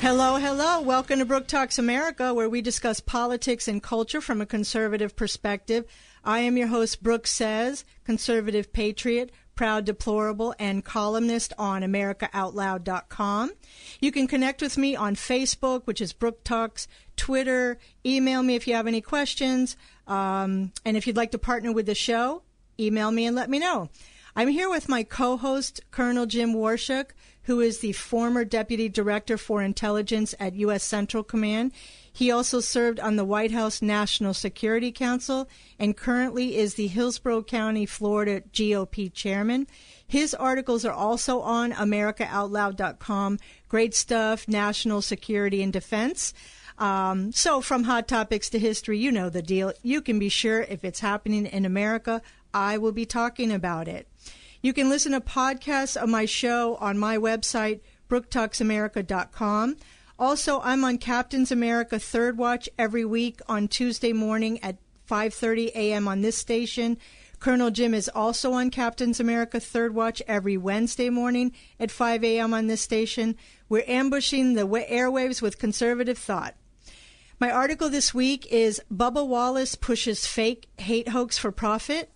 Hello, hello. Welcome to Brooke Talks America, where we discuss politics and culture from a conservative perspective. I am your host, Brooke Says, conservative patriot, proud deplorable, and columnist on AmericaOutloud.com. You can connect with me on Facebook, which is Brooke Talks, Twitter, email me if you have any questions. Um, and if you'd like to partner with the show, email me and let me know. I'm here with my co host, Colonel Jim Waurishuk who is the former Deputy Director for Intelligence at U.S. Central Command. He also served on the White House National Security Council and currently is the Hillsborough County, Florida GOP chairman. His articles are also on AmericaOutloud.com. Great stuff, national security and defense. Um, so, from hot topics to history, you know the deal. You can be sure if it's happening in America, I will be talking about it. You can listen to podcasts of my show on my website, brooktalksamerica.com. Also, I'm on Captain's America Third Watch every week on Tuesday morning at 5:30 a.m. on this station. Colonel Jim is also on Captain's America Third Watch every Wednesday morning at 5 a.m. on this station. We're ambushing the airwaves with conservative thought. My article this week is Bubba Wallace pushes fake hate hoax for profit.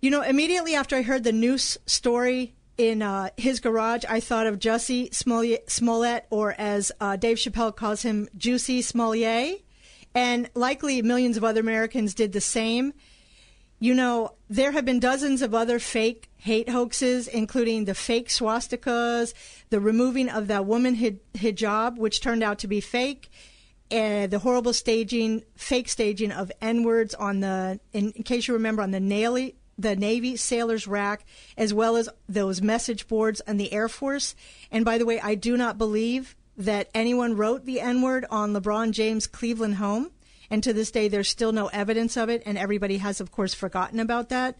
You know, immediately after I heard the news story in uh, his garage, I thought of Jussie Smollett, or as uh, Dave Chappelle calls him, Juicy Smollett. And likely millions of other Americans did the same. You know, there have been dozens of other fake hate hoaxes, including the fake swastikas, the removing of that woman hijab, which turned out to be fake, and the horrible staging, fake staging of N words on the, in, in, case you remember, on the Navy, the Navy sailors rack, as well as those message boards on the Air Force. And by the way, I do not believe that anyone wrote the N word on LeBron James' Cleveland home. And to this day, there's still no evidence of it, and everybody has, of course, forgotten about that.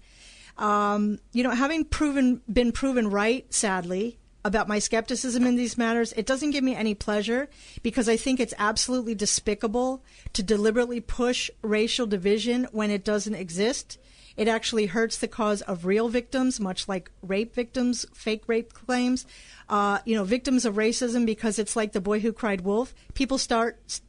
Um, you know, having proven been proven right, sadly, about my skepticism in these matters, it doesn't give me any pleasure because I think it's absolutely despicable to deliberately push racial division when it doesn't exist. It actually hurts the cause of real victims, much like rape victims, fake rape claims. Uh, you know, victims of racism because it's like the boy who cried wolf. People start,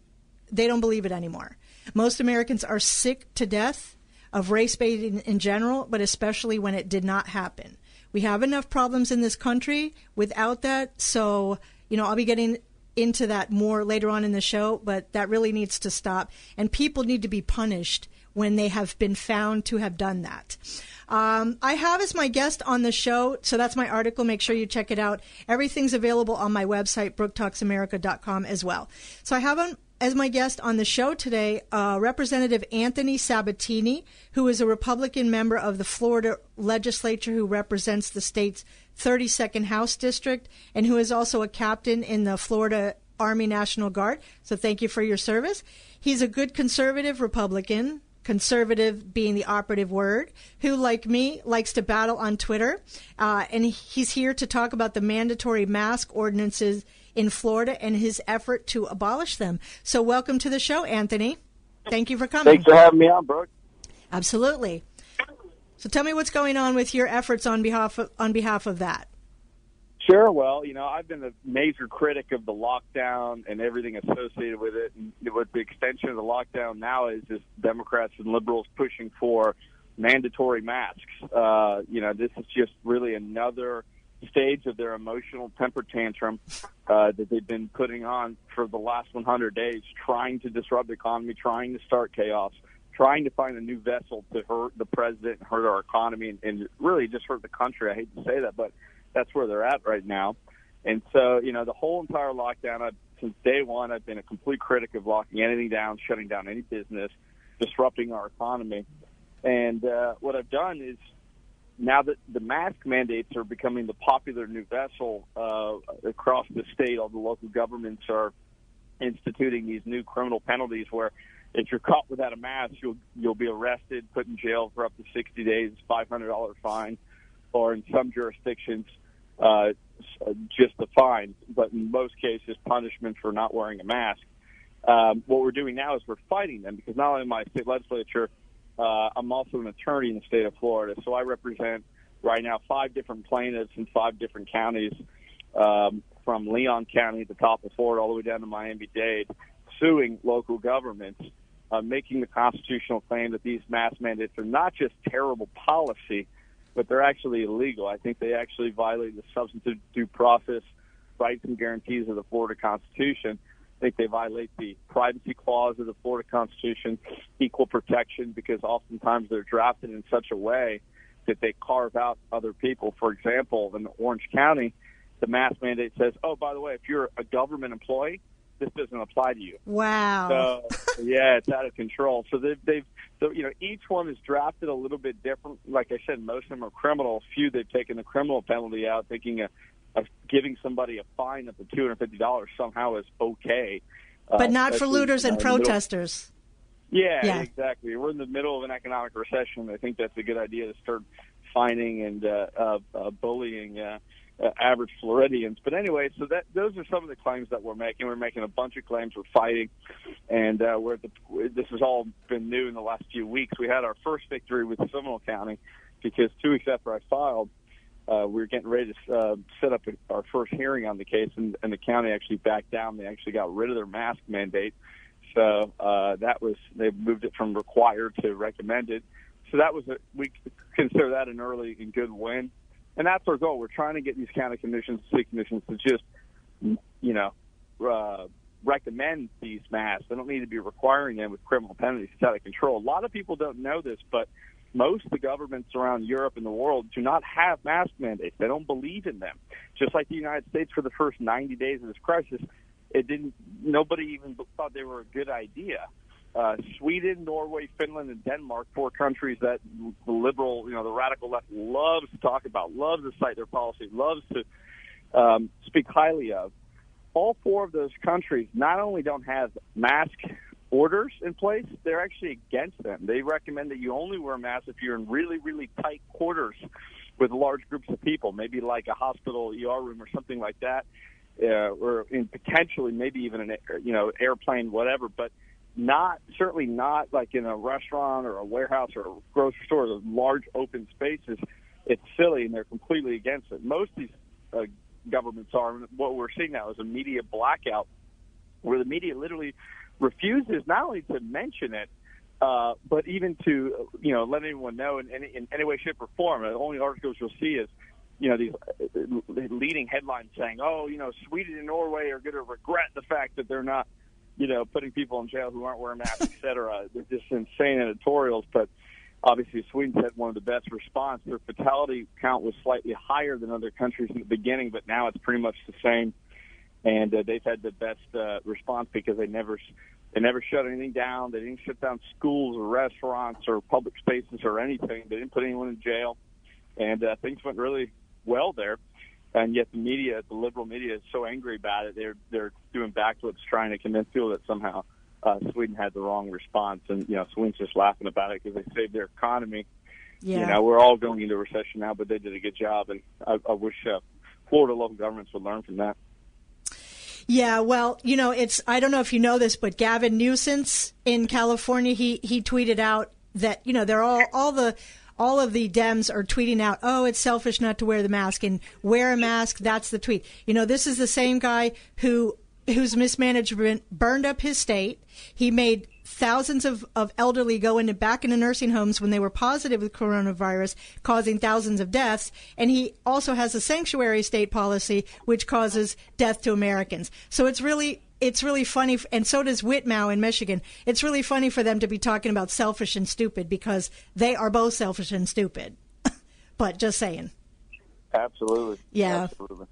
they don't believe it anymore. Most Americans are sick to death of race baiting in general, but especially when it did not happen. We have enough problems in this country without that. So, you know, I'll be getting into that more later on in the show, but that really needs to stop. And people need to be punished when they have been found to have done that. Um, I have as my guest on the show, so that's my article. Make sure you check it out. Everything's available on my website, brooktalksamerica.com as well. So I have on, as my guest on the show today, uh, Representative Anthony Sabatini, who is a Republican member of the Florida legislature who represents the state's 32nd House District and who is also a captain in the Florida Army National Guard. So thank you for your service. He's a good conservative Republican conservative being the operative word, who, like me, likes to battle on Twitter. Uh, and he's here to talk about the mandatory mask ordinances in Florida and his effort to abolish them. So, welcome to the show, Anthony. Thank you for coming. Thanks for having me on, Brooke. Absolutely. So, tell me what's going on with your efforts on behalf of, on behalf of that. Sure. Well, you know, I've been a major critic of the lockdown and everything associated with it. And with the extension of the lockdown now is just Democrats and liberals pushing for mandatory masks. Uh, you know, this is just really another stage of their emotional temper tantrum uh, that they've been putting on for the last 100 days, trying to disrupt the economy, trying to start chaos, trying to find a new vessel to hurt the president, and hurt our economy, and, and really just hurt the country. I hate to say that, but that's where they're at right now. And so, you know, the whole entire lockdown, I've, since day one, I've been a complete critic of locking anything down, shutting down any business, disrupting our economy. And uh, what I've done is now that the mask mandates are becoming the popular new vessel uh, across the state, all the local governments are instituting these new criminal penalties where if you're caught without a mask, you'll you'll be arrested, put in jail for up to 60 days, $500 fine, or in some jurisdictions, uh, just a fine. But in most cases, punishment for not wearing a mask. Um, what we're doing now is we're fighting them because not only my state legislature, uh, I'm also an attorney in the state of Florida, so I represent right now five different plaintiffs in five different counties, um, from Leon County the top of Florida all the way down to Miami-Dade, suing local governments, uh, making the constitutional claim that these mask mandates are not just terrible policy, but they're actually illegal. I think they actually violate the substantive due process rights and guarantees of the Florida Constitution. I think they violate the privacy clause of the Florida Constitution, equal protection, because oftentimes they're drafted in such a way that they carve out other people. For example, in Orange County, the mask mandate says, "Oh, by the way, if you're a government employee, this doesn't apply to you." Wow. So yeah, it's out of control. So they've, they've so you know each one is drafted a little bit different. Like I said, most of them are criminal. Few they've taken the criminal penalty out, thinking of, of giving somebody a fine up to two hundred fifty dollars somehow is okay. But uh, not for looters and protesters. Yeah, yeah, exactly. We're in the middle of an economic recession. I think that's a good idea to start fining and uh, uh, uh, bullying uh, uh, average Floridians. But anyway, so that those are some of the claims that we're making. We're making a bunch of claims. We're fighting, and uh, we're the, this has all been new in the last few weeks. We had our first victory with Seminole County because two weeks after I filed, uh, we were getting ready to uh, set up our first hearing on the case, and, and the county actually backed down. They actually got rid of their mask mandate. So uh, that was they moved it from required to recommended. So that was a, we consider that an early and good win and that's our goal. We're trying to get these county commissions, city commissions, to just, you know, uh, recommend these masks. They don't need to be requiring them with criminal penalties. It's out of control. A lot of people don't know this, but most of the governments around Europe and the world do not have mask mandates. They don't believe in them. Just like the United States for the first 90 days of this crisis, it didn't. Nobody even thought they were a good idea uh, Sweden, Norway, Finland, and Denmark, four countries that the liberal, you know, the radical left loves to talk about, loves to cite their policy, loves to um, speak highly of. All four of those countries not only don't have mask orders in place, they're actually against them. They recommend that you only wear masks if you're in really, really tight quarters with large groups of people, maybe like a hospital ER room or something like that, uh, or in potentially maybe even an you know airplane, whatever. But not certainly not like in a restaurant or a warehouse or a grocery store, those large open spaces. It's silly, and they're completely against it. Most of these uh, governments are. What we're seeing now is a media blackout, where the media literally refuses not only to mention it, uh, but even to you know let anyone know in any, in any way, shape, or form. The only articles you'll see is you know these uh, leading headlines saying, "Oh, you know, Sweden and Norway are going to regret the fact that they're not." You know, putting people in jail who aren't wearing masks, et cetera. They're just insane editorials. But obviously, Sweden had one of the best response. Their fatality count was slightly higher than other countries in the beginning, but now it's pretty much the same. And uh, they've had the best uh, response because they never they never shut anything down. They didn't shut down schools or restaurants or public spaces or anything. They didn't put anyone in jail, and uh, things went really well there and yet the media, the liberal media, is so angry about it. They're they're doing backflips trying to convince people that somehow uh, Sweden had the wrong response, and you know Sweden's just laughing about it because they saved their economy. Yeah. You know, we're all going into recession now, but they did a good job, and I, I wish uh, Florida local governments would learn from that. Yeah, well, you know, it's I don't know if you know this, but Gavin Newsom in California, he he tweeted out that you know they're all all the all of the Dems are tweeting out, "Oh, it's selfish not to wear the mask," and wear a mask. That's the tweet. You know, this is the same guy who whose mismanagement burned up his state. He made thousands of, of elderly go into back into nursing homes when they were positive with coronavirus, causing thousands of deaths. And he also has a sanctuary state policy, which causes death to Americans. So it's really it's really funny, and so does Whitmer in Michigan. It's really funny for them to be talking about selfish and stupid because they are both selfish and stupid. but just saying. Absolutely. Yeah. Absolutely.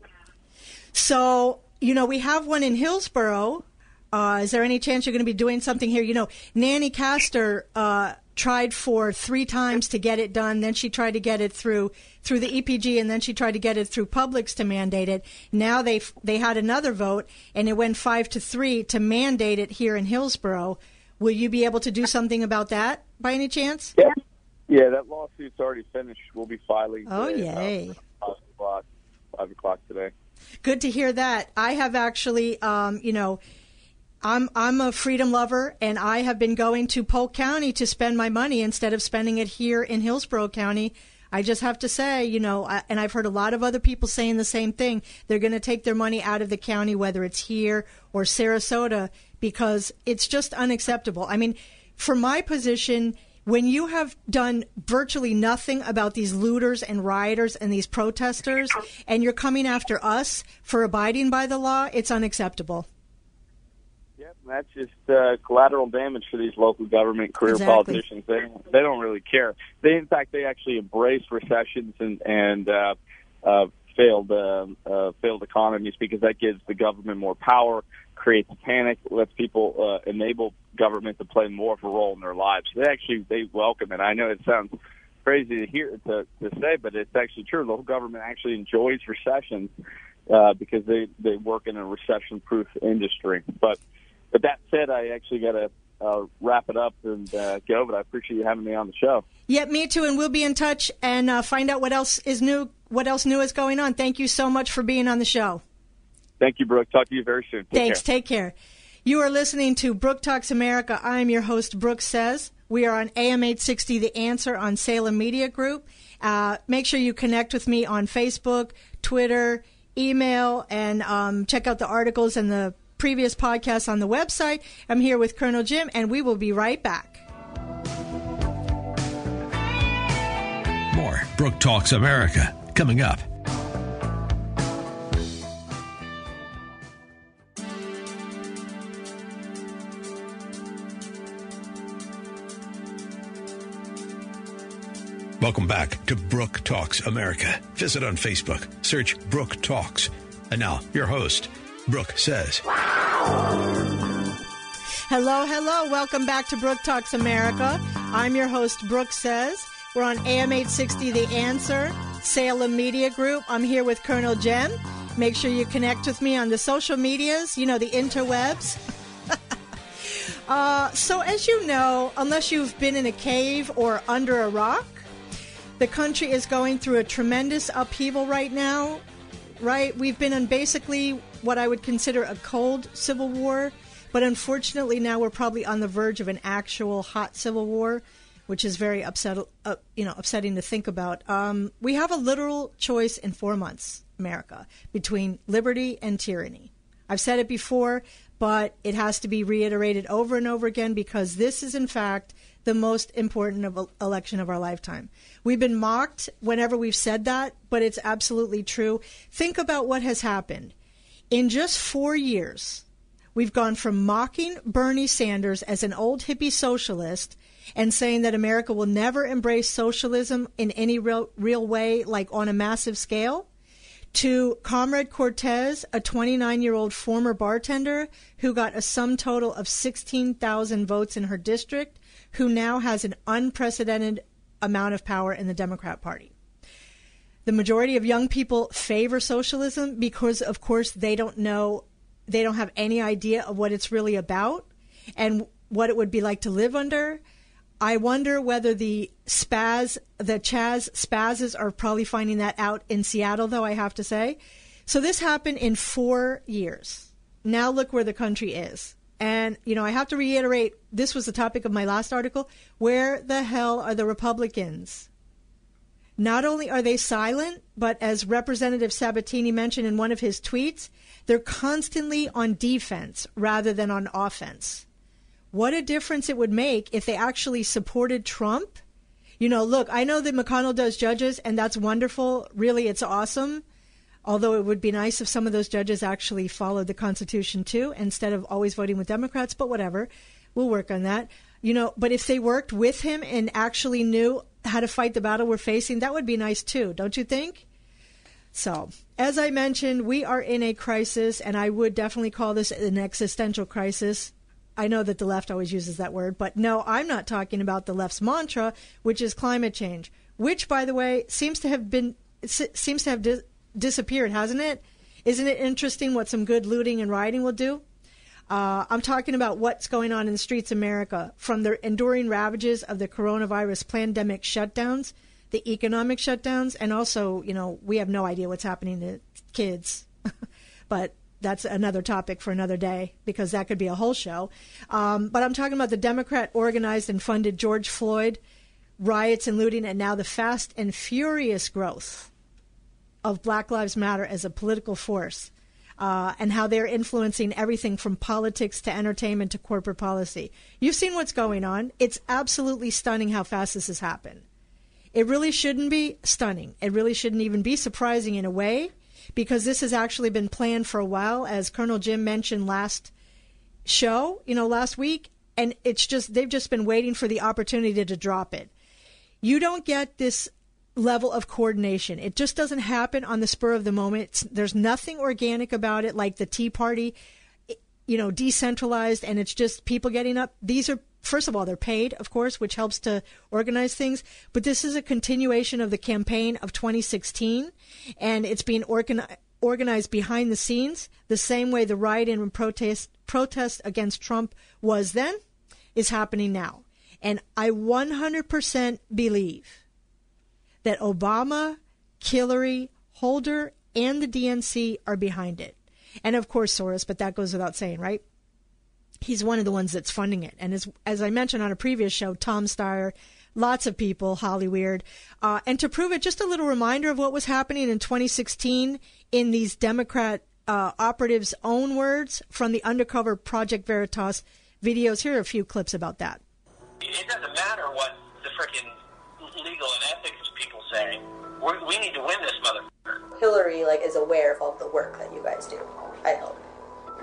So, you know, we have one in Hillsborough Uh, is there any chance you're going to be doing something here? You know, Nanny Castor uh, tried for three times to get it done. Then she tried to get it through through the EPG, and then she tried to get it through Publix to mandate it. Now they they had another vote, and it went five to three to mandate it here in Hillsborough. Will you be able to do something about that by any chance? Yeah, yeah. That lawsuit's already finished. We'll be filing. Oh, today, yay! Five o'clock. Five o'clock today. Good to hear that. I have actually, um, you know I'm I'm a freedom lover, and I have been going to Polk County to spend my money instead of spending it here in Hillsborough County. I just have to say, you know, and I've heard a lot of other people saying the same thing. They're going to take their money out of the county, whether it's here or Sarasota, because it's just unacceptable. I mean, for my position, when you have done virtually nothing about these looters and rioters and these protesters, and you're coming after us for abiding by the law, it's unacceptable. Yep, that's just uh, collateral damage for these local government career Exactly. politicians. They they don't really care. They in fact they actually embrace recessions and and uh, uh, failed uh, uh, failed economies because that gives the government more power, creates panic, lets people uh, enable government to play more of a role in their lives. They actually they welcome it. I know it sounds crazy to hear to, to say, but it's actually true. Local government actually enjoys recessions uh, because they they work in a recession-proof industry. But but that said, I actually got to uh, wrap it up and uh, go. But I appreciate you having me on the show. Yep, me too, and we'll be in touch and uh, find out what else is new. What else new is going on? Thank you so much for being on the show. Thank you, Brooke. Talk to you very soon. Take Thanks. Care. Take care. You are listening to Brooke Talks America. I'm your host, Brooke Says. We are on AM 860 The Answer on Salem Media Group. Uh, make sure you connect with me on Facebook, Twitter, email, and um, check out the articles and the previous podcasts on the website. I'm here with Colonel Jim, and we will be right back. More Brooke Talks America coming up. Welcome back to Brooke Talks America. Visit on Facebook, search Brooke Talks. And now, your host, Brooke Says. Hello, hello. Welcome back to Brooke Talks America. I'm your host, Brooke Says. We're on AM 860 The Answer, Salem Media Group. I'm here with Colonel Jim. Make sure you connect with me on the social medias, you know, the interwebs. uh, so, as you know, unless you've been in a cave or under a rock, the country is going through a tremendous upheaval right now, right? We've been in basically what I would consider a cold civil war, but unfortunately now we're probably on the verge of an actual hot civil war, which is very upset, uh, you know, upsetting to think about. Um, we have a literal choice in four months, America, between liberty and tyranny. I've said it before, but it has to be reiterated over and over again because this is, in fact, the most important of election of our lifetime. We've been mocked whenever we've said that, but it's absolutely true. Think about what has happened. In just four years, we've gone from mocking Bernie Sanders as an old hippie socialist and saying that America will never embrace socialism in any real, real way, like on a massive scale, to Comrade Cortez, a 29 year old former bartender who got a sum total of 16,000 votes in her district, who now has an unprecedented amount of power in the Democrat Party. The majority of young people favor socialism because, of course, they don't know, they don't have any idea of what it's really about and what it would be like to live under. I wonder whether the spaz, the Chaz spazzes are probably finding that out in Seattle, though, I have to say. So this happened in four years. Now look where the country is. And, you know, I have to reiterate this was the topic of my last article. Where the hell are the Republicans? Not only are they silent, but as Representative Sabatini mentioned in one of his tweets, they're constantly on defense rather than on offense. What a difference it would make if they actually supported Trump. You know, look, I know that McConnell does judges, and that's wonderful. Really, it's awesome. Although it would be nice if some of those judges actually followed the Constitution too, instead of always voting with Democrats, but whatever. We'll work on that. You know, but if they worked with him and actually knew how to fight the battle we're facing, that would be nice too, don't you think? So, as I mentioned, we are in a crisis, and I would definitely call this an existential crisis. I know that the left always uses that word, but no, I'm not talking about the left's mantra, which is climate change, which, by the way, seems to have been seems to have di- disappeared, hasn't it? Isn't it interesting what some good looting and rioting will do? Uh, I'm talking about what's going on in the streets of America from the enduring ravages of the coronavirus pandemic shutdowns, the economic shutdowns, and also, you know, we have no idea what's happening to kids. but that's another topic for another day because that could be a whole show. Um, but I'm talking about the Democrat organized and funded George Floyd riots and looting, and now the fast and furious growth of Black Lives Matter as a political force. Uh, and how they're influencing everything from politics to entertainment to corporate policy. You've seen what's going on. It's absolutely stunning how fast this has happened. It really shouldn't be stunning. It really shouldn't even be surprising in a way because this has actually been planned for a while, as Colonel Jim mentioned last show, you know, last week. And it's just, they've just been waiting for the opportunity to drop it. You don't get this level of coordination. It just doesn't happen on the spur of the moment. It's, there's nothing organic about it, like the Tea Party, you know, decentralized, and it's just people getting up. These are first of all, they're paid, of course, which helps to organize things. But this is a continuation of the campaign of 2016, and it's being organized organized behind the scenes, the same way the riot and protest protest against Trump was then, is happening now. And I 100% believe that Obama, Hillary, Holder, and the DNC are behind it. And of course, Soros, but that goes without saying, right? He's one of the ones that's funding it. And as as I mentioned on a previous show, Tom Steyer, lots of people, Holly Weird, uh, and to prove it, just a little reminder of what was happening in 2016 in these Democrat uh, operatives' own words from the undercover Project Veritas videos. Here are a few clips about that. It doesn't matter what the freaking legal and ethics people say. We're, we need to win this motherfucker. Hillary like is aware of all the work that you guys do. I hope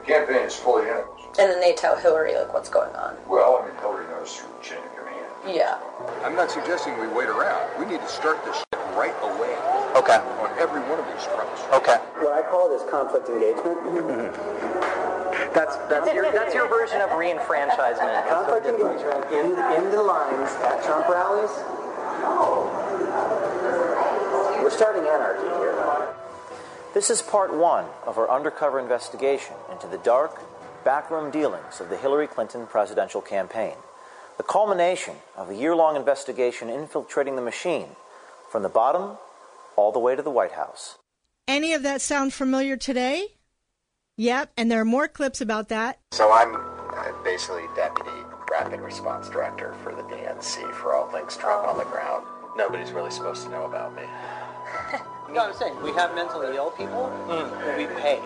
campaign is fully in it. And then they tell Hillary like what's going on. Well, I mean, Hillary knows through chain of command. Yeah. I'm not suggesting we wait around. We need to start this shit right away. Okay. On every one of these fronts. Okay. What I call it is conflict engagement. That's that's your that's your version of reenfranchisement. Conflict engagement in in the lines at Trump rallies. We're starting anarchy here. This is part one of our undercover investigation into the dark, backroom dealings of the Hillary Clinton presidential campaign. The culmination of a year long investigation infiltrating the machine from the bottom all the way to the White House. Any of that sound familiar today? Yep, and there are more clips about that. So I'm uh, basically deputy rapid response director for the DNC for all things Trump on the ground. Nobody's really supposed to know about me. You know what I'm saying? We have mentally ill people mm. we pay.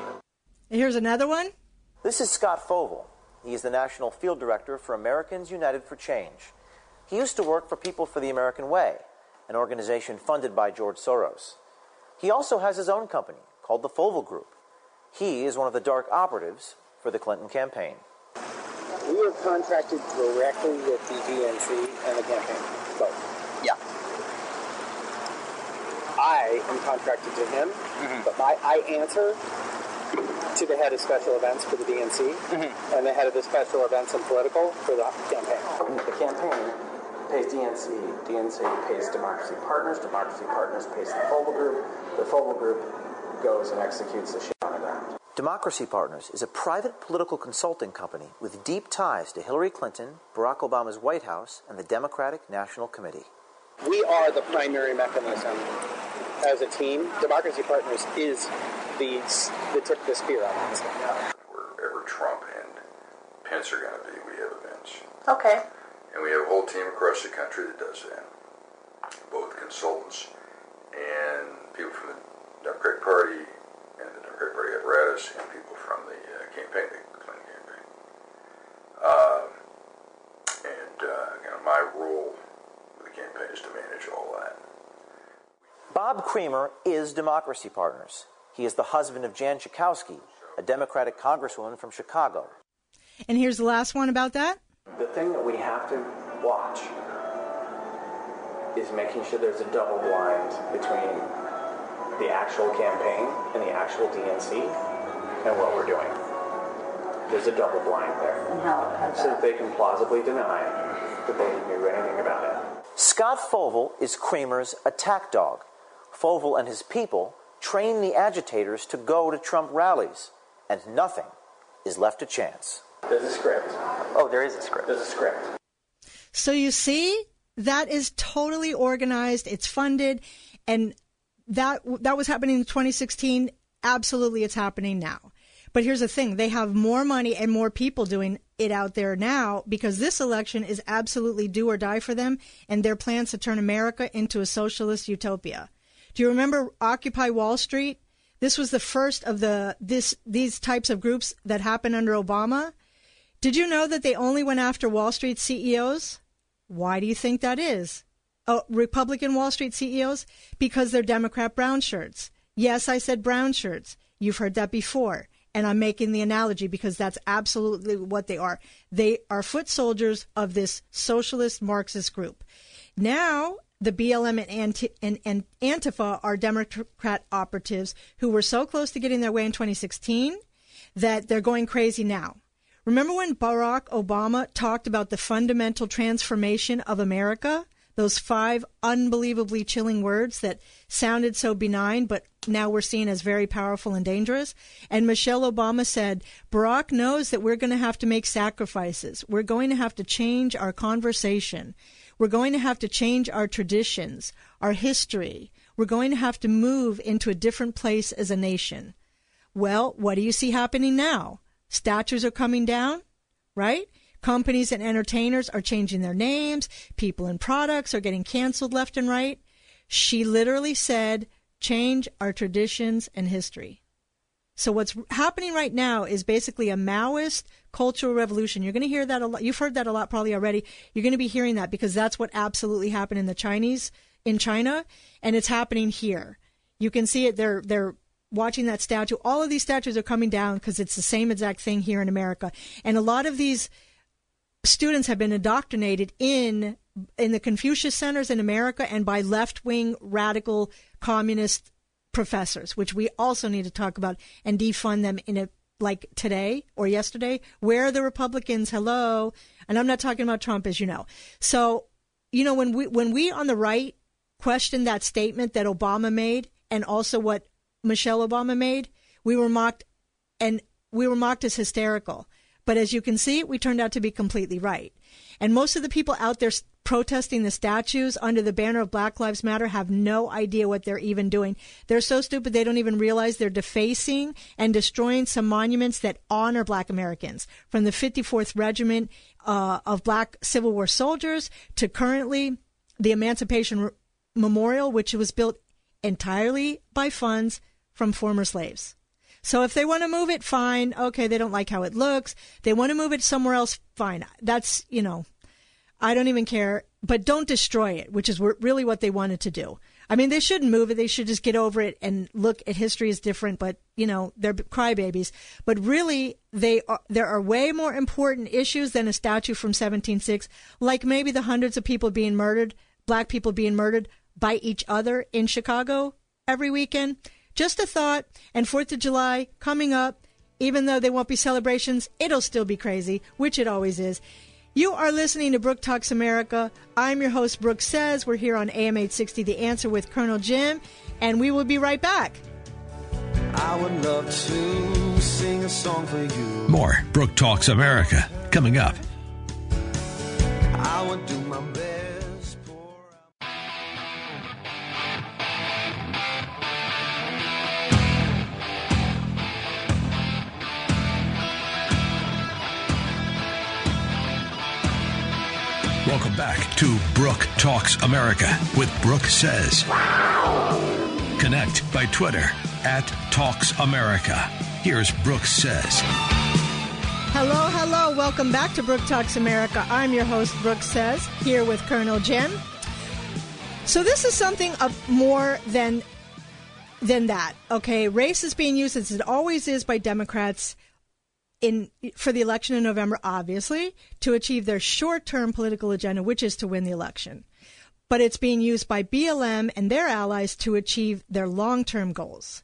Here's another one. This is Scott Foval. He is the National Field Director for Americans United for Change. He used to work for People for the American Way, an organization funded by George Soros. He also has his own company called the Foval Group. He is one of the dark operatives for the Clinton campaign. We are contracted directly with the DNC and the campaign, both. Yeah. I am contracted to him, mm-hmm. but my I answer to the head of special events for the DNC mm-hmm. and the head of the special events and political for the campaign. The campaign pays DNC, DNC pays Democracy Partners, Democracy Partners pays the Foval Group, the Foval Group goes and executes the shit on the ground. Democracy Partners is a private political consulting company with deep ties to Hillary Clinton, Barack Obama's White House, and the Democratic National Committee. We are the primary mechanism as a team, Democracy Partners is the the tip of the spear on this. Wherever Trump and Pence are going to be, we have a bench. Okay. And we have a whole team across the country that does that. Both consultants and people from the Democratic Party and the Democratic Party apparatus and people from the uh, campaign, campaign. Uh, and uh, you know, my role with the campaign is to manage all that. Bob Creamer is Democracy Partners. He is the husband of Jan Schakowsky, a Democratic congresswoman from Chicago. And here's the last one about that. The thing that we have to watch is making sure there's a double blind between the actual campaign and the actual DNC and what we're doing. There's a double blind there. So that they can plausibly deny that they knew anything about it. Scott Foval is Creamer's attack dog. Foval and his people train the agitators to go to Trump rallies, and nothing is left to chance. There's a script. Oh, there is a script. There's a script. So you see, that is totally organized. It's funded, and that that was happening in 2016. Absolutely, it's happening now. But here's the thing: they have more money and more people doing it out there now because this election is absolutely do or die for them, and their plans to turn America into a socialist utopia. Do you remember Occupy Wall Street? This was the first of the this these types of groups that happened under Obama. Did you know that they only went after Wall Street CEOs? Why do you think that is? Oh, Republican Wall Street CEOs? Because they're Democrat brown shirts. Yes, I said brown shirts. You've heard that before. And I'm making the analogy because that's absolutely what they are. They are foot soldiers of this socialist Marxist group. Now, the BLM and, Anti- and, and Antifa are Democrat operatives who were so close to getting their way in 2016 that they're going crazy now. Remember when Barack Obama talked about the fundamental transformation of America? Those five unbelievably chilling words that sounded so benign, but now we're seen as very powerful and dangerous. And Michelle Obama said, Barack knows that we're going to have to make sacrifices. We're going to have to change our conversation. We're going to have to change our traditions, our history. We're going to have to move into a different place as a nation. Well, what do you see happening now? Statues are coming down, right? Companies and entertainers are changing their names. People and products are getting canceled left and right. She literally said, change our traditions and history. So what's happening right now is basically a Maoist cultural revolution. You're going to hear that a lot. You've heard that a lot probably already. You're going to be hearing that because that's what absolutely happened in the Chinese in China and it's happening here. You can see it. They're, they're watching that statue. All of these statues are coming down because it's the same exact thing here in America. And a lot of these students have been indoctrinated in in the Confucius centers in America and by left-wing radical communist professors, which we also need to talk about and defund them in a like today or yesterday. Where are the Republicans? Hello. And I'm not talking about Trump, as you know. So, you know, when we when we on the right question that statement that Obama made and also what Michelle Obama made, we were mocked and we were mocked as hysterical. But as you can see, we turned out to be completely right. And most of the people out there protesting the statues under the banner of Black Lives Matter have no idea what they're even doing. They're so stupid they don't even realize they're defacing and destroying some monuments that honor Black Americans, from the 54th Regiment uh, of Black Civil War soldiers to currently the Emancipation Memorial, which was built entirely by funds from former slaves. So if they want to move it, fine. Okay, they don't like how it looks. They want to move it somewhere else, fine. That's, you know, I don't even care. But don't destroy it, which is really what they wanted to do. I mean, they shouldn't move it. They should just get over it and look at history as different. But you know, they're crybabies. But really, they are, there are way more important issues than a statue from 1706, like maybe the hundreds of people being murdered, black people being murdered by each other in Chicago every weekend. Just a thought. And 4th of July coming up, even though there won't be celebrations, it'll still be crazy, which it always is. You are listening to Brooke Talks America. I'm your host, Brooke Says. We're here on AM 860 The Answer with Colonel Jim, and we will be right back. I would love to sing a song for you. More Brooke Talks America coming up. To Brooke Talks America with Brooke Says. Connect by Twitter at Talks America. Here's Brooke Says. Hello, hello. Welcome back to Brooke Talks America. I'm your host, Brooke Says, here with Colonel Jim. So this is something of more than than that. Okay, race is being used as it always is by Democrats in for the election in November, obviously, to achieve their short-term political agenda, which is to win the election. but it's being used by BLM and their allies to achieve their long term goals.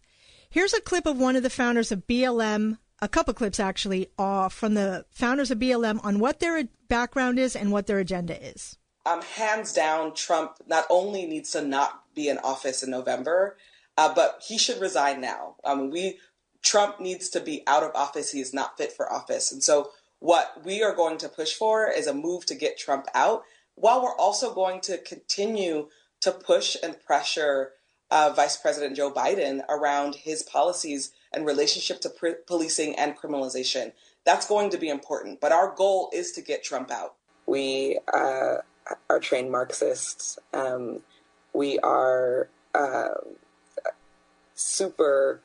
Here's a clip of one of the founders of BLM, a couple clips actually, uh, from the founders of BLM on what their background is and what their agenda is. Um, hands down, Trump not only needs to not be in office in November, uh, but he should resign now. Um, we Trump needs to be out of office. He is not fit for office, and so what we are going to push for is a move to get Trump out while we're also going to continue to push and pressure uh, Vice President Joe Biden around his policies and relationship to pr- policing and criminalization. That's going to be important. But our goal is to get Trump out. We uh, are trained Marxists. Um, we are uh, super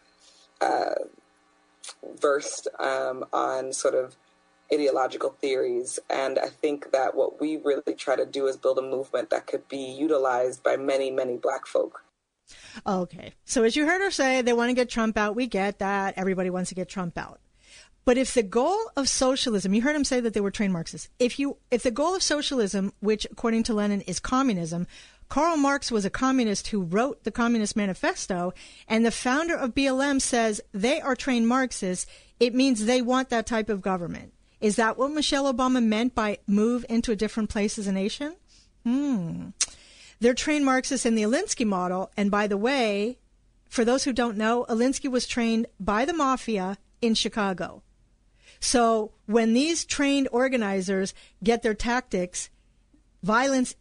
uh, versed um, on sort of ideological theories. And I think that what we really try to do is build a movement that could be utilized by many, many black folk. Okay. So as you heard her say, they want to get Trump out. We get that. Everybody wants to get Trump out. But if the goal of socialism, you heard him say that they were trained Marxists. If you, if the goal of socialism, which according to Lenin is communism, Karl Marx was a communist who wrote the Communist Manifesto, and the founder of BLM says they are trained Marxists. It means they want that type of government. Is that what Michelle Obama meant by move into a different place as a nation? Hmm. They're trained Marxists in the Alinsky model. And by the way, for those who don't know, Alinsky was trained by the mafia in Chicago. So when these trained organizers get their tactics, violence,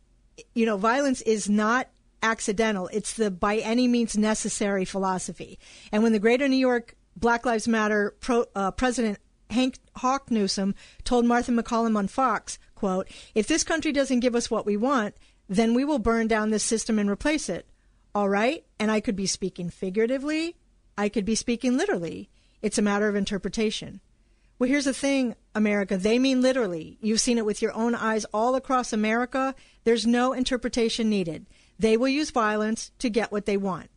you know, violence is not accidental. It's the by any means necessary philosophy. And when the Greater New York Black Lives Matter pro, uh, president Hank Hawk Newsome told Martha MacCallum on Fox, quote, if this country doesn't give us what we want, then we will burn down this system and replace it. All right? And I could be speaking figuratively. I could be speaking literally. It's a matter of interpretation. Well, here's the thing, America. They mean literally. You've seen it with your own eyes all across America. There's no interpretation needed. They will use violence to get what they want.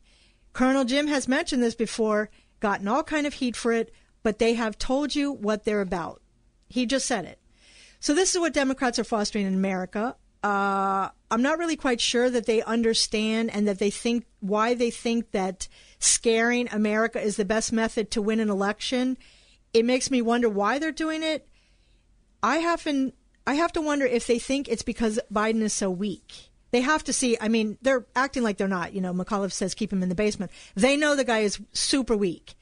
Colonel Jim has mentioned this before, gotten all kind of heat for it but they have told you what they're about. He just said it. So this is what Democrats are fostering in America. Uh, I'm not really quite sure that they understand and that they think why they think that scaring America is the best method to win an election. It makes me wonder why they're doing it. I have I have to wonder if they think it's because Biden is so weak. They have to see. I mean, they're acting like they're not. You know, McAuliffe says keep him in the basement. They know the guy is super weak.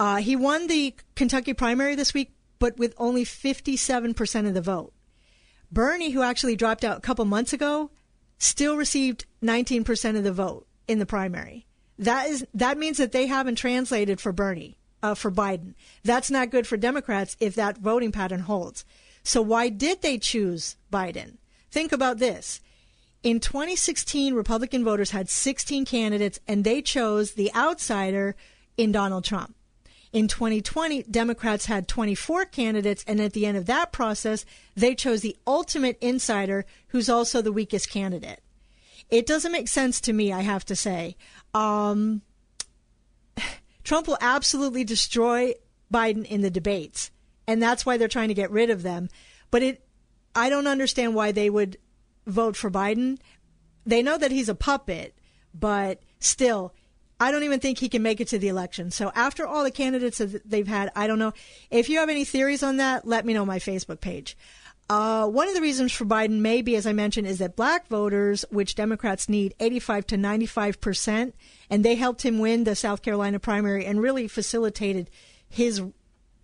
Uh, he won the Kentucky primary this week, but with only 57% of the vote. Bernie, who actually dropped out a couple months ago, still received 19% of the vote in the primary. That is that means that they haven't translated for Bernie, uh, for Biden. That's not good for Democrats if that voting pattern holds. So why did they choose Biden? Think about this. In 2016, Republican voters had 16 candidates and they chose the outsider in Donald Trump. In 2020, Democrats had 24 candidates, and at the end of that process, they chose the ultimate insider, who's also the weakest candidate. It doesn't make sense to me, I have to say. Um, Trump will absolutely destroy Biden in the debates, and that's why they're trying to get rid of them. But it, I don't understand why they would vote for Biden. They know that he's a puppet, but still, I don't even think he can make it to the election. So after all the candidates that they've had, I don't know. If you have any theories on that, let me know my Facebook page. Uh, one of the reasons for Biden may be, as I mentioned, is that black voters, which Democrats need 85 to 95 percent, and they helped him win the South Carolina primary and really facilitated his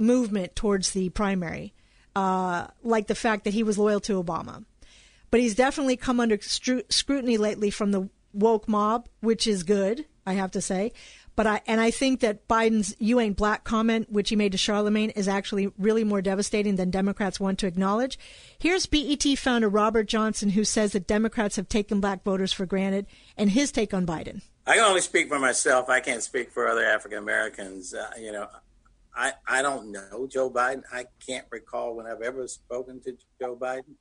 movement towards the primary, uh, like the fact that he was loyal to Obama. But he's definitely come under scrutiny lately from the woke mob, which is good. I have to say. But I and I think that Biden's "you ain't black" comment, which he made to Charlemagne, is actually really more devastating than Democrats want to acknowledge. Here's BET founder Robert Johnson, who says that Democrats have taken black voters for granted, and his take on Biden. I can only speak for myself. I can't speak for other African Americans. Uh, you know, I I don't know Joe Biden. I can't recall when I've ever spoken to Joe Biden.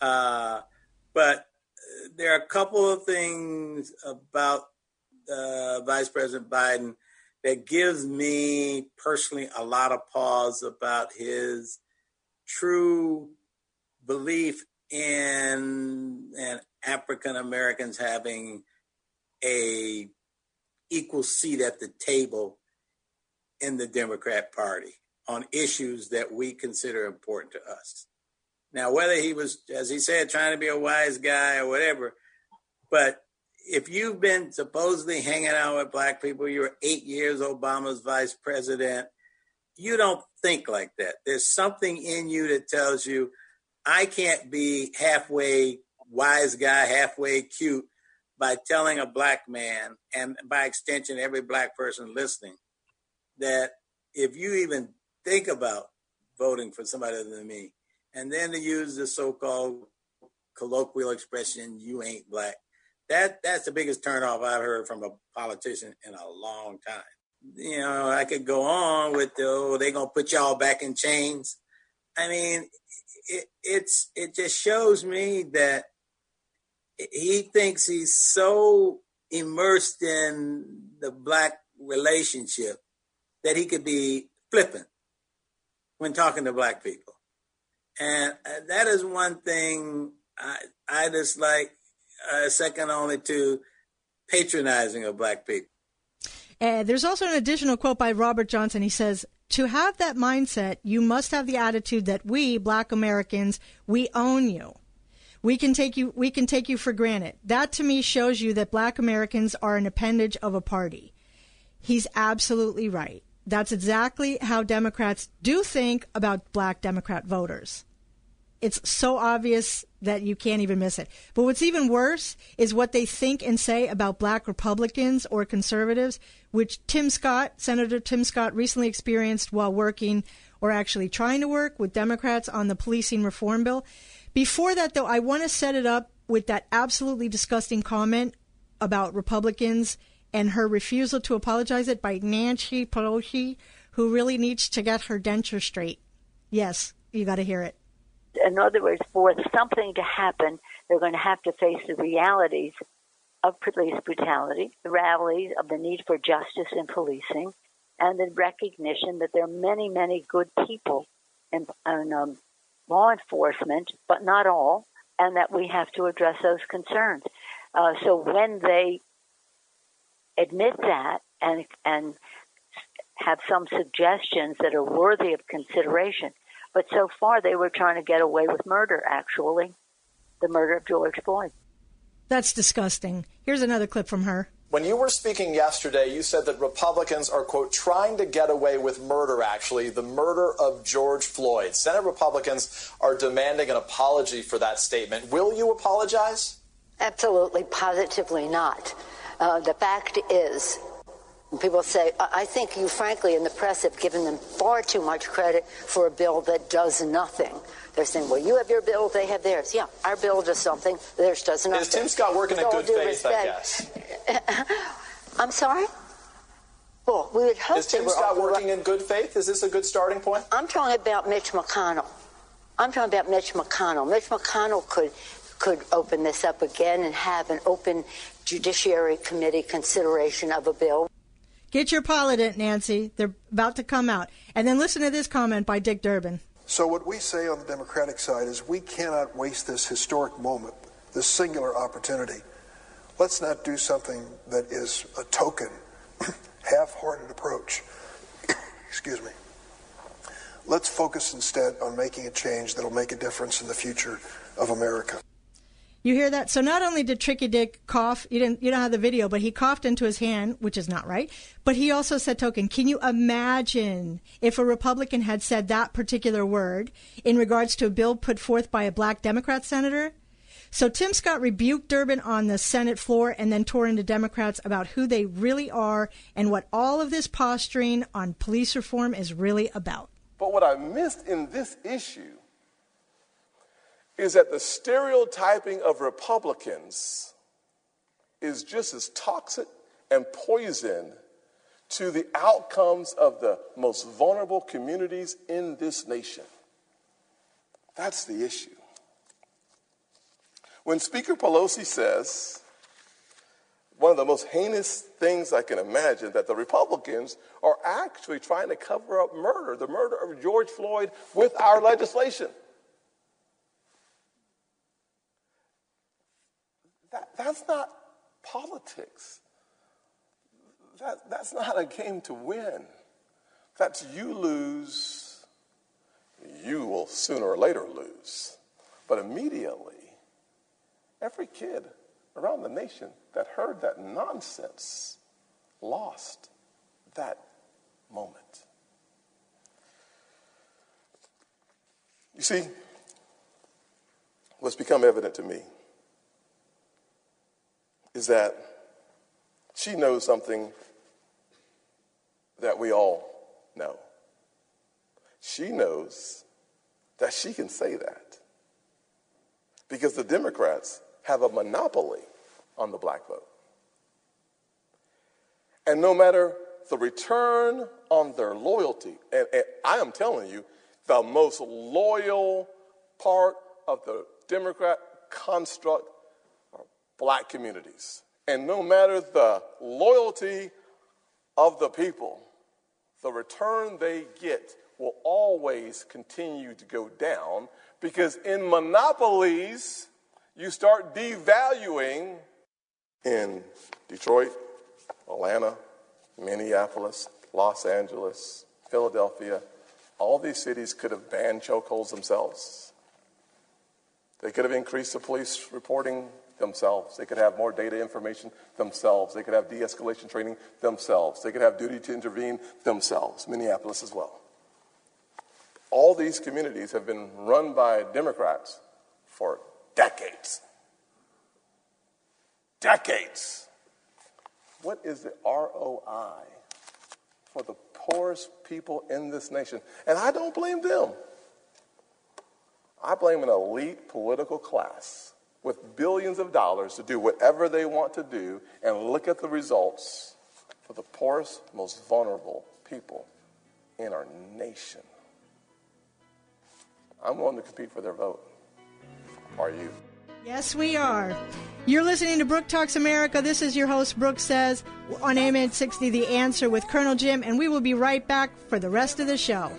Uh, but there are a couple of things about uh, Vice President Biden that gives me personally a lot of pause about his true belief in and African Americans having a equal seat at the table in the Democrat Party on issues that we consider important to us. Now, whether he was, as he said, trying to be a wise guy or whatever, but if you've been supposedly hanging out with black people, you're eight years Obama's vice president, you don't think like that. There's something in you that tells you, I can't be halfway wise guy, halfway cute by telling a black man, and by extension, every black person listening, that if you even think about voting for somebody other than me, and then to use the so-called colloquial expression, you ain't black, that that's the biggest turnoff I've heard from a politician in a long time. You know, I could go on with the, oh, they gonna put y'all back in chains. I mean, it, it's it just shows me that he thinks he's so immersed in the black relationship that he could be flippant when talking to black people. And uh, that is one thing I, I dislike, uh, second only to patronizing of black people. And there's also an additional quote by Robert Johnson. He says, to have that mindset, you must have the attitude that we, black Americans, we own you. We can take you, we can take you for granted. That to me shows you that black Americans are an appendage of a party. He's absolutely right. That's exactly how Democrats do think about black Democrat voters. It's so obvious that you can't even miss it. But what's even worse is what they think and say about black Republicans or conservatives, which Tim Scott, Senator Tim Scott, recently experienced while working or actually trying to work with Democrats on the policing reform bill. Before that, though, I want to set it up with that absolutely disgusting comment about Republicans and her refusal to apologize it by Nancy Pelosi, who really needs to get her denture straight. Yes, you got to hear it. In other words, for something to happen, they're going to have to face the realities of police brutality, the realities of the need for justice in policing, and the recognition that there are many, many good people in, in um, law enforcement, but not all, and that we have to address those concerns. Uh, so when they admit that and and have some suggestions that are worthy of consideration, but so far they were trying to get away with murder. Actually, the murder of George Floyd. That's disgusting. Here's another clip from her. When you were speaking yesterday, you said that Republicans are, quote, trying to get away with murder, actually, the murder of George Floyd. Senate Republicans are demanding an apology for that statement. Will you apologize? Absolutely, positively not. Uh, the fact is, people say, I think you, frankly, in the press have given them far too much credit for a bill that does nothing. They're saying, well, you have your bill, they have theirs. Yeah, our bill does something, theirs does nothing. Is Tim Scott working in good faith, respect. I guess? I'm sorry? Well, we would hope Is Tim Scott working in good faith? Is this a good starting point? I'm talking about Mitch McConnell. I'm talking about Mitch McConnell. Mitch McConnell could could open this up again and have an open Judiciary Committee consideration of a bill. Get your pilot in, Nancy. They're about to come out. And then listen to this comment by Dick Durbin. So, what we say on the Democratic side is we cannot waste this historic moment, this singular opportunity. Let's not do something that is a token, half hearted approach. Excuse me. Let's focus instead on making a change that will make a difference in the future of America. You hear that? So not only did Tricky Dick cough, you didn't you don't have the video, but he coughed into his hand, which is not right. But he also said token. Can you imagine if a Republican had said that particular word in regards to a bill put forth by a black Democrat senator? So Tim Scott rebuked Durbin on the Senate floor and then tore into Democrats about who they really are and what all of this posturing on police reform is really about. But what I missed in this issue is that the stereotyping of Republicans is just as toxic and poison to the outcomes of the most vulnerable communities in this nation. That's the issue. When Speaker Pelosi says, one of the most heinous things I can imagine that the Republicans are actually trying to cover up murder, the murder of George Floyd, with our legislation. That, that's not politics. That, that's not a game to win. That's you lose, you will sooner or later lose. But immediately, every kid around the nation that heard that nonsense lost that moment. You see, what's become evident to me is that she knows something that we all know. She knows that she can say that because the Democrats have a monopoly on the black vote. And no matter the return on their loyalty, and, and I am telling you, the most loyal part of the Democrat construct black communities. And no matter the loyalty of the people, the return they get will always continue to go down because in monopolies, you start devaluing in Detroit, Atlanta, Minneapolis, Los Angeles, Philadelphia. All these cities could have banned chokeholds themselves. They could have increased the police reporting themselves. They could have more data information themselves. They could have de escalation training themselves. They could have duty to intervene themselves. Minneapolis as well. All these communities have been run by Democrats for decades. Decades. What is the ROI for the poorest people in this nation? And I don't blame them. I blame an elite political class with billions of dollars to do whatever they want to do and look at the results for the poorest, most vulnerable people in our nation. I'm willing to compete for their vote. Are you? Yes, we are. You're listening to Brooke Talks America. This is your host, Brooke Says, on AM 60 The Answer with Colonel Jim, and we will be right back for the rest of the show.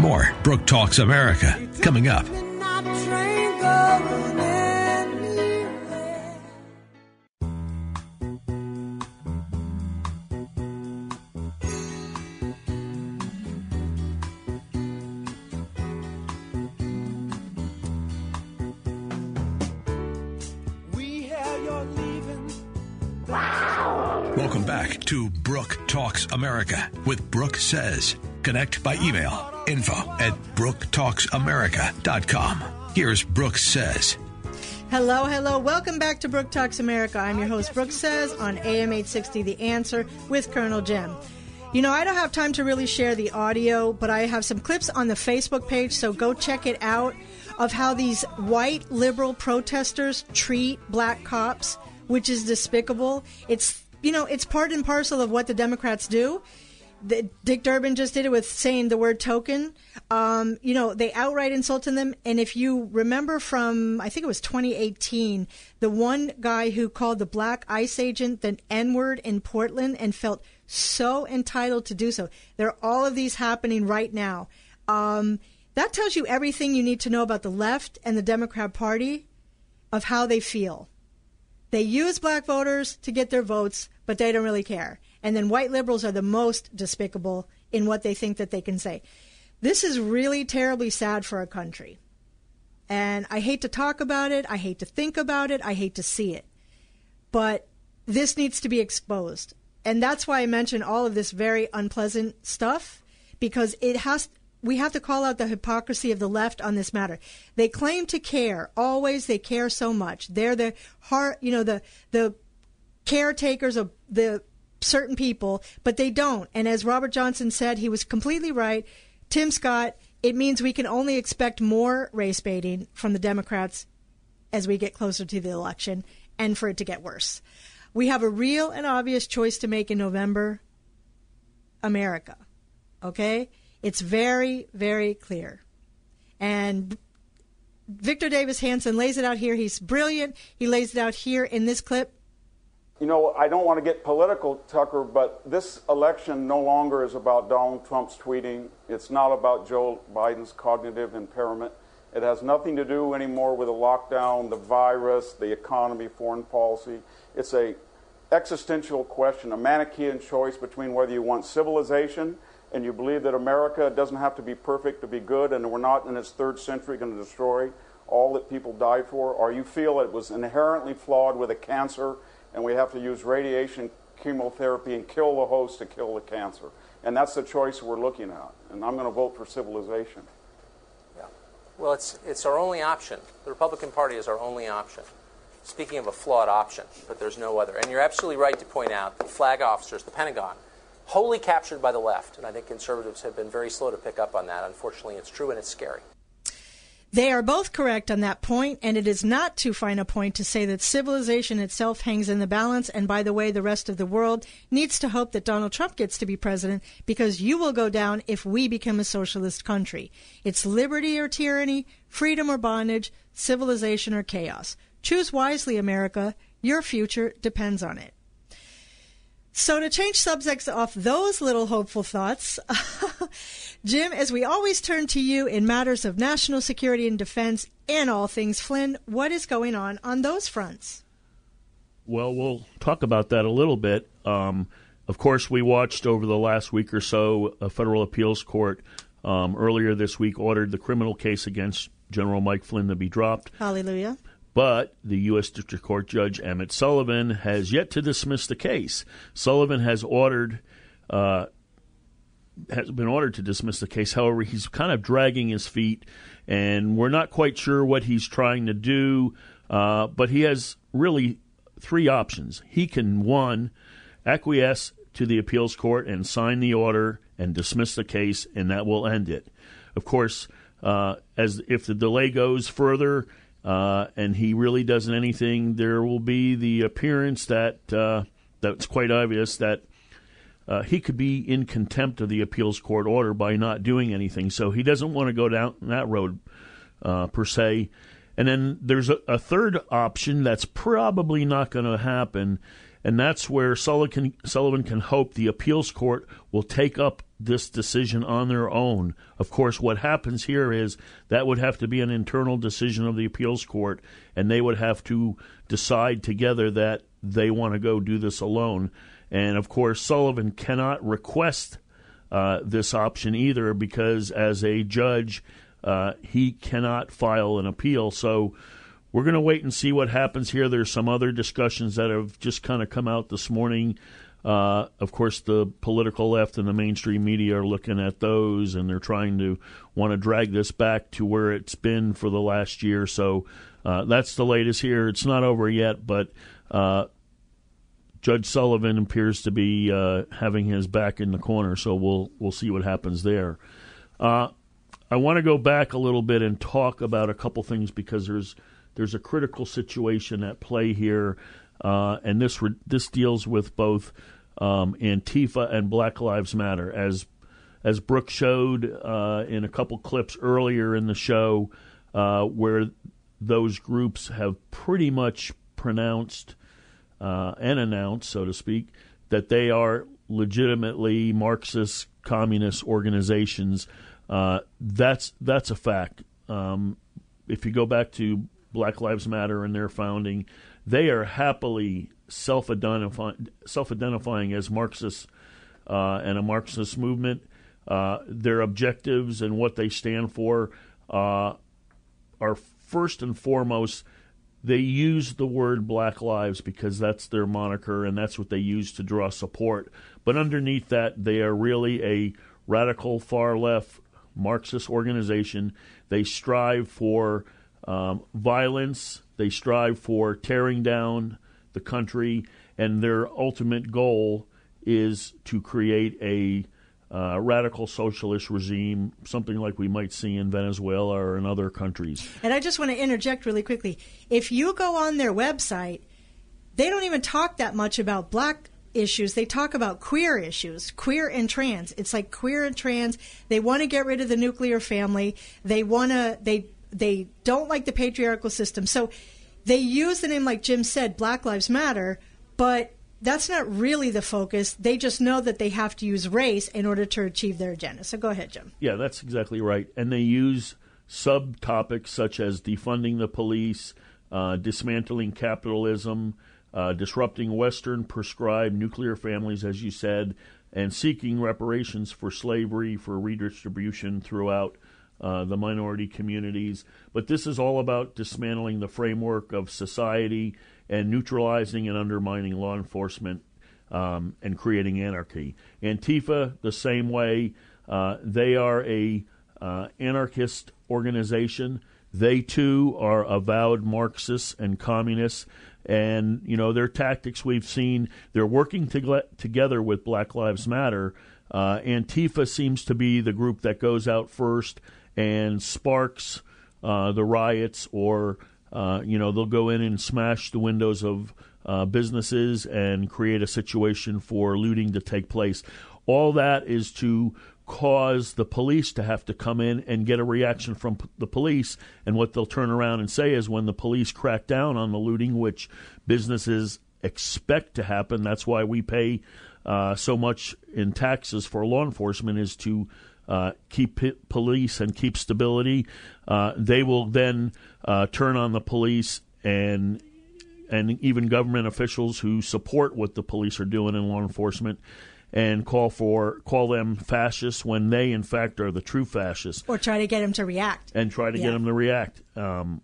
More Brooke Talks America coming up. Welcome back to Brooke Talks America with Brooke Says. Connect by email info at brooktalksamerica.com. Here's Brooke Says. Hello, hello. Welcome back to Brooke Talks America. I'm your host, Brooke Says, on AM 860 The Answer with Colonel Jim. You know, I don't have time to really share the audio, but I have some clips on the Facebook page, so go check it out of how these white liberal protesters treat black cops, which is despicable. It's you know, it's part and parcel of what the Democrats do. The, Dick Durbin just did it with saying the word token. Um, you know, they outright insulted them. And if you remember from, I think it was 2018, the one guy who called the black ICE agent the N word in Portland and felt so entitled to do so. There are all of these happening right now. Um, that tells you everything you need to know about the left and the Democrat Party of how they feel. They use black voters to get their votes, but they don't really care. And then white liberals are the most despicable in what they think that they can say. This is really terribly sad for our country. And I hate to talk about it. I hate to think about it. I hate to see it. But this needs to be exposed. And that's why I mention all of this very unpleasant stuff because it has we have to call out the hypocrisy of the left on this matter. They claim to care. Always they care so much. They're the heart, you know, the the caretakers of the certain people, but they don't. And as Robert Johnson said, he was completely right. Tim Scott, it means we can only expect more race baiting from the Democrats as we get closer to the election and for it to get worse. We have a real and obvious choice to make in November America. Okay? It's very, very clear. And Victor Davis Hanson lays it out here. He's brilliant. He lays it out here in this clip. You know, I don't want to get political, Tucker, but this election no longer is about Donald Trump's tweeting. It's not about Joe Biden's cognitive impairment. It has nothing to do anymore with the lockdown, the virus, the economy, foreign policy. It's a existential question, a Manichaean choice between whether you want civilization and you believe that America doesn't have to be perfect to be good and we're not in its third century going to destroy all that people died for, or you feel it was inherently flawed with a cancer and we have to use radiation, chemotherapy, and kill the host to kill the cancer. And that's the choice we're looking at. And I'm going to vote for civilization. Yeah. Well, it's, it's our only option. The Republican Party is our only option. Speaking of a flawed option, but there's no other. And you're absolutely right to point out the flag officers, the Pentagon, wholly captured by the left. And I think conservatives have been very slow to pick up on that. Unfortunately, it's true and it's scary. They are both correct on that point, and it is not too fine a point to say that civilization itself hangs in the balance. And by the way, the rest of the world needs to hope that Donald Trump gets to be president because you will go down if we become a socialist country. It's liberty or tyranny, freedom or bondage, civilization or chaos. Choose wisely, America. Your future depends on it. So, to change subjects off those little hopeful thoughts, Jim, as we always turn to you in matters of national security and defense and all things Flynn, what is going on on those fronts? Well, we'll talk about that a little bit. Um, of course, we watched over the last week or so a federal appeals court um, earlier this week ordered the criminal case against General Mike Flynn to be dropped. Hallelujah. But the U.S. District Court Judge Emmett Sullivan has yet to dismiss the case. Sullivan has ordered. Uh, has been ordered to dismiss the case. However, he's kind of dragging his feet, and we're not quite sure what he's trying to do. Uh, but he has really three options. He can, one, acquiesce to the appeals court and sign the order and dismiss the case, and that will end it. Of course, uh, as if the delay goes further, uh, and he really doesn't anything, there will be the appearance that uh, that's quite obvious that uh, he could be in contempt of the appeals court order by not doing anything. So he doesn't want to go down that road uh, per se. And then there's a, a third option that's probably not going to happen, and that's where Sullivan, Sullivan can hope the appeals court will take up this decision on their own. Of course, what happens here is that would have to be an internal decision of the appeals court, and they would have to decide together that they want to go do this alone. And of course, Sullivan cannot request uh, this option either because, as a judge, uh, he cannot file an appeal. So we're going to wait and see what happens here. There's some other discussions that have just kind of come out this morning. Uh, of course, the political left and the mainstream media are looking at those, and they're trying to want to drag this back to where it's been for the last year. So uh, that's the latest here. It's not over yet, but uh, Judge Sullivan appears to be uh, having his back in the corner. So we'll we'll see what happens there. Uh, I want to go back a little bit and talk about a couple things because there's there's a critical situation at play here, uh, and this re- this deals with both um, Antifa and Black Lives Matter. As as Brooke showed uh, in a couple clips earlier in the show, uh, where those groups have pretty much pronounced uh, and announced, so to speak, that they are legitimately Marxist communist organizations. Uh, that's that's a fact. Um, if you go back to Black Lives Matter and their founding, they are happily self-identifying, self-identifying as Marxists uh, and a Marxist movement. Uh, their objectives and what they stand for uh, are first and foremost. They use the word Black Lives because that's their moniker and that's what they use to draw support. But underneath that, they are really a radical far left Marxist organization. They strive for um, violence. They strive for tearing down the country, and their ultimate goal is to create a uh, radical socialist regime, something like we might see in Venezuela or in other countries. And I just want to interject really quickly. If you go on their website, they don't even talk that much about black issues. They talk about queer issues, queer and trans. It's like queer and trans. They want to get rid of the nuclear family. They want to they they don't like the patriarchal system. So they use the name, like Jim said, Black Lives Matter, but that's not really the focus. They just know that they have to use race in order to achieve their agenda. So go ahead, Jim. Yeah, that's exactly right. And they use subtopics such as defunding the police, uh, dismantling capitalism, uh, disrupting Western prescribed nuclear families, as you said, and seeking reparations for slavery, for redistribution throughout uh, the minority communities. But this is all about dismantling the framework of society and neutralizing and undermining law enforcement um, and creating anarchy. Antifa, the same way. Uh, they are a uh, anarchist organization. They too are avowed Marxists and communists, and you know their tactics we've seen. They're working to together with Black Lives Matter. Uh, Antifa seems to be the group that goes out first and sparks uh, the riots, or uh, you know they'll go in and smash the windows of uh, businesses and create a situation for looting to take place. All that is to cause the police to have to come in and get a reaction from p- the police. And what they'll turn around and say is when the police crack down on the looting, which businesses expect to happen, that's why we pay uh, so much in taxes for law enforcement, is to uh, keep p- police and keep stability. Uh, they will then uh, turn on the police and and even government officials who support what the police are doing in law enforcement and call for call them fascists when they in fact are the true fascists. Or try to get them to react. And try to yeah. get them to react. Um,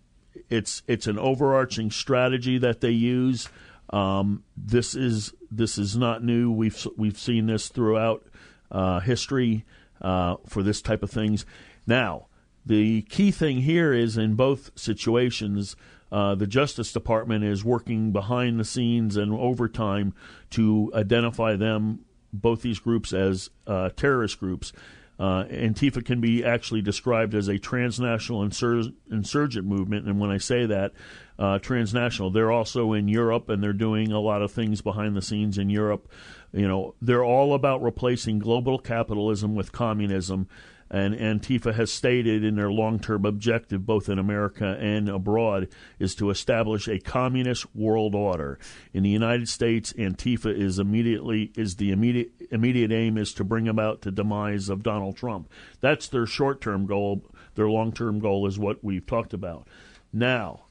it's it's an overarching strategy that they use. Um, this is this is not new. We've we've seen this throughout uh, history uh, for this type of things now the key thing here is in both situations uh, the Justice Department is working behind the scenes and overtime to identify them both these groups as uh, terrorist groups. Uh, Antifa can be actually described as a transnational insur- insurgent movement, and when I say that, uh, transnational, they're also in Europe and they're doing a lot of things behind the scenes in Europe. You know, they're all about replacing global capitalism with communism and Antifa has stated in their long-term objective, both in America and abroad, is to establish a communist world order. In the United States, Antifa is immediately is the immediate immediate aim is to bring about the demise of Donald Trump. That's their short-term goal. Their long-term goal is what we've talked about. Now,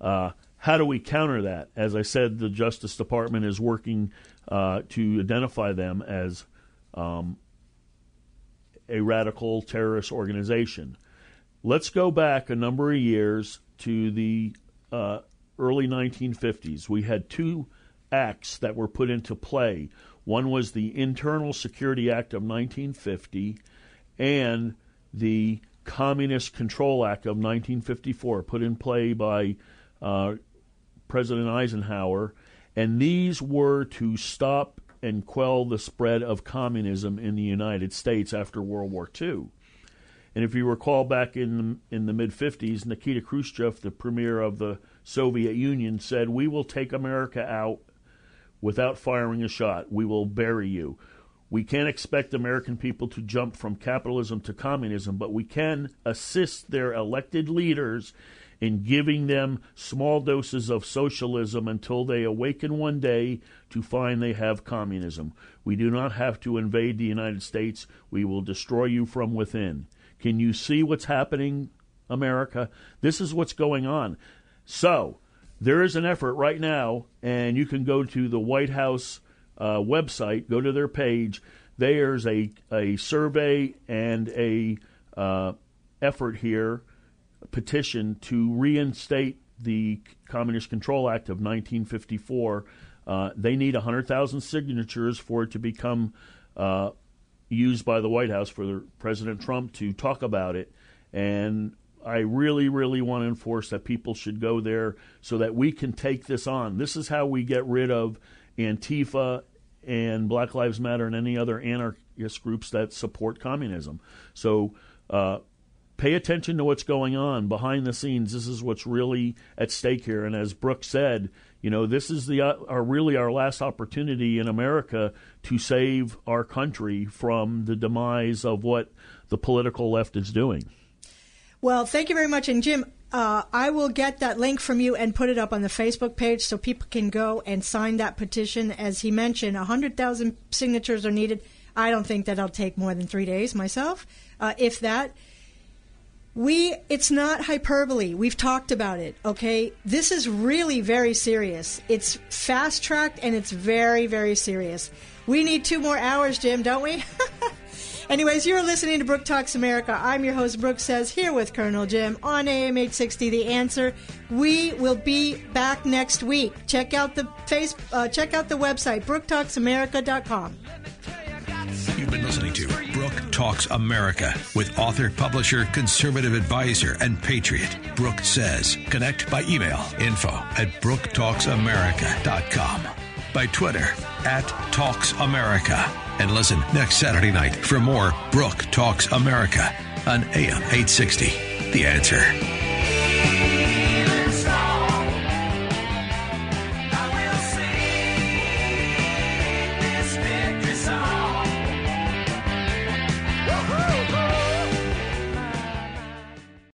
uh, how do we counter that? As I said, the Justice Department is working uh, to identify them as um, a radical terrorist organization. Let's go back a number of years to the uh, early 1950s. We had two acts that were put into play. One was the Internal Security Act of 1950 and the Communist Control Act of 1954, put in play by uh, President Eisenhower. And these were to stop and quell the spread of communism in the United States after World War II. And if you recall back in the, in the mid 50s, Nikita Khrushchev, the premier of the Soviet Union, said, We will take America out without firing a shot. We will bury you. We can't expect American people to jump from capitalism to communism, but we can assist their elected leaders in giving them small doses of socialism until they awaken one day to find they have communism. We do not have to invade the United States. We will destroy you from within. Can you see what's happening, America? This is what's going on. So, there is an effort right now, and you can go to the White House uh, website, go to their page. There's a, a survey and a uh, effort here petition to reinstate the Communist Control Act of 1954. Uh, they need 100,000 signatures for it to become uh, used by the White House for President Trump to talk about it. And I really, really want to enforce that people should go there so that we can take this on. This is how we get rid of Antifa and Black Lives Matter and any other anarchist groups that support communism. So, uh, pay attention to what's going on behind the scenes. This is what's really at stake here. And as Brooke said, you know, this is the uh, really our last opportunity in America to save our country from the demise of what the political left is doing. Well, thank you very much. And Jim, uh, I will get that link from you and put it up on the Facebook page so people can go and sign that petition. As he mentioned, 100,000 signatures are needed. I don't think that'll take more than three days myself, uh, if that we it's not hyperbole. We've talked about it okay? This is really very serious. It's fast tracked and it's very very serious. We need two more hours jim don't we? Anyways you're listening to brooke talks america. I'm your host brooke says here with colonel jim on am 860 the answer. We will be back next week. Check out the face uh, check out the website brooktalksamerica.com You've been listening to Talks America with author, publisher, conservative advisor, and patriot Brooke Says. Connect by email info at brooktalksamerica.com, by Twitter at Talks America, and listen next Saturday night for more Brooke Talks America on AM 860. The answer.